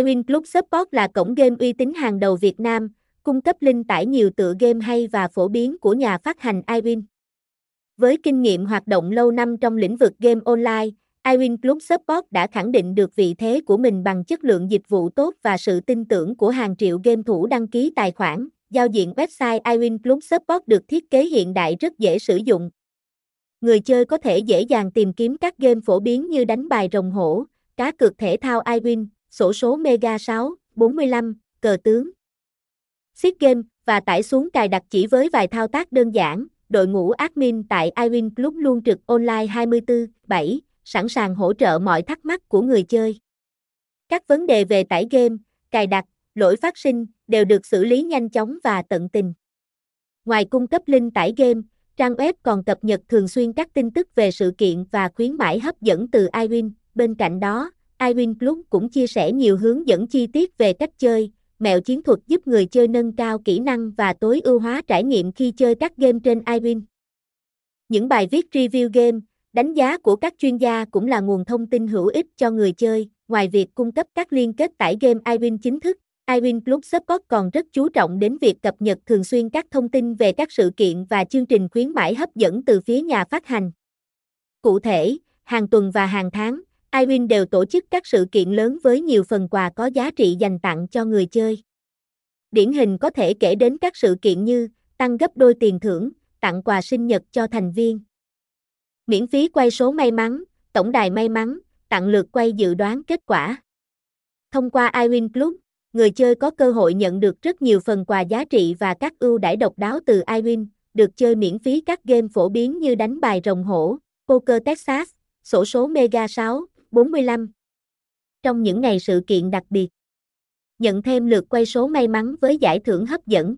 iWin Club Support là cổng game uy tín hàng đầu Việt Nam, cung cấp linh tải nhiều tựa game hay và phổ biến của nhà phát hành iWin. Với kinh nghiệm hoạt động lâu năm trong lĩnh vực game online, iWin Club Support đã khẳng định được vị thế của mình bằng chất lượng dịch vụ tốt và sự tin tưởng của hàng triệu game thủ đăng ký tài khoản. Giao diện website iWin Club Support được thiết kế hiện đại rất dễ sử dụng. Người chơi có thể dễ dàng tìm kiếm các game phổ biến như đánh bài rồng hổ, cá cược thể thao iWin, sổ số Mega 6, 45, cờ tướng. Seed Game và tải xuống cài đặt chỉ với vài thao tác đơn giản. Đội ngũ admin tại iWin Club luôn trực online 24/7, sẵn sàng hỗ trợ mọi thắc mắc của người chơi. Các vấn đề về tải game, cài đặt, lỗi phát sinh đều được xử lý nhanh chóng và tận tình. Ngoài cung cấp link tải game, trang web còn cập nhật thường xuyên các tin tức về sự kiện và khuyến mãi hấp dẫn từ iWin. Bên cạnh đó, iWin Plus cũng chia sẻ nhiều hướng dẫn chi tiết về cách chơi, mẹo chiến thuật giúp người chơi nâng cao kỹ năng và tối ưu hóa trải nghiệm khi chơi các game trên iWin. Những bài viết review game, đánh giá của các chuyên gia cũng là nguồn thông tin hữu ích cho người chơi, ngoài việc cung cấp các liên kết tải game iWin chính thức. iWin Club Support còn rất chú trọng đến việc cập nhật thường xuyên các thông tin về các sự kiện và chương trình khuyến mãi hấp dẫn từ phía nhà phát hành. Cụ thể, hàng tuần và hàng tháng, iWin đều tổ chức các sự kiện lớn với nhiều phần quà có giá trị dành tặng cho người chơi. Điển hình có thể kể đến các sự kiện như tăng gấp đôi tiền thưởng, tặng quà sinh nhật cho thành viên. Miễn phí quay số may mắn, tổng đài may mắn, tặng lượt quay dự đoán kết quả. Thông qua iWin Club, người chơi có cơ hội nhận được rất nhiều phần quà giá trị và các ưu đãi độc đáo từ iWin, được chơi miễn phí các game phổ biến như đánh bài rồng hổ, poker Texas, sổ số Mega 6, 45. Trong những ngày sự kiện đặc biệt, nhận thêm lượt quay số may mắn với giải thưởng hấp dẫn.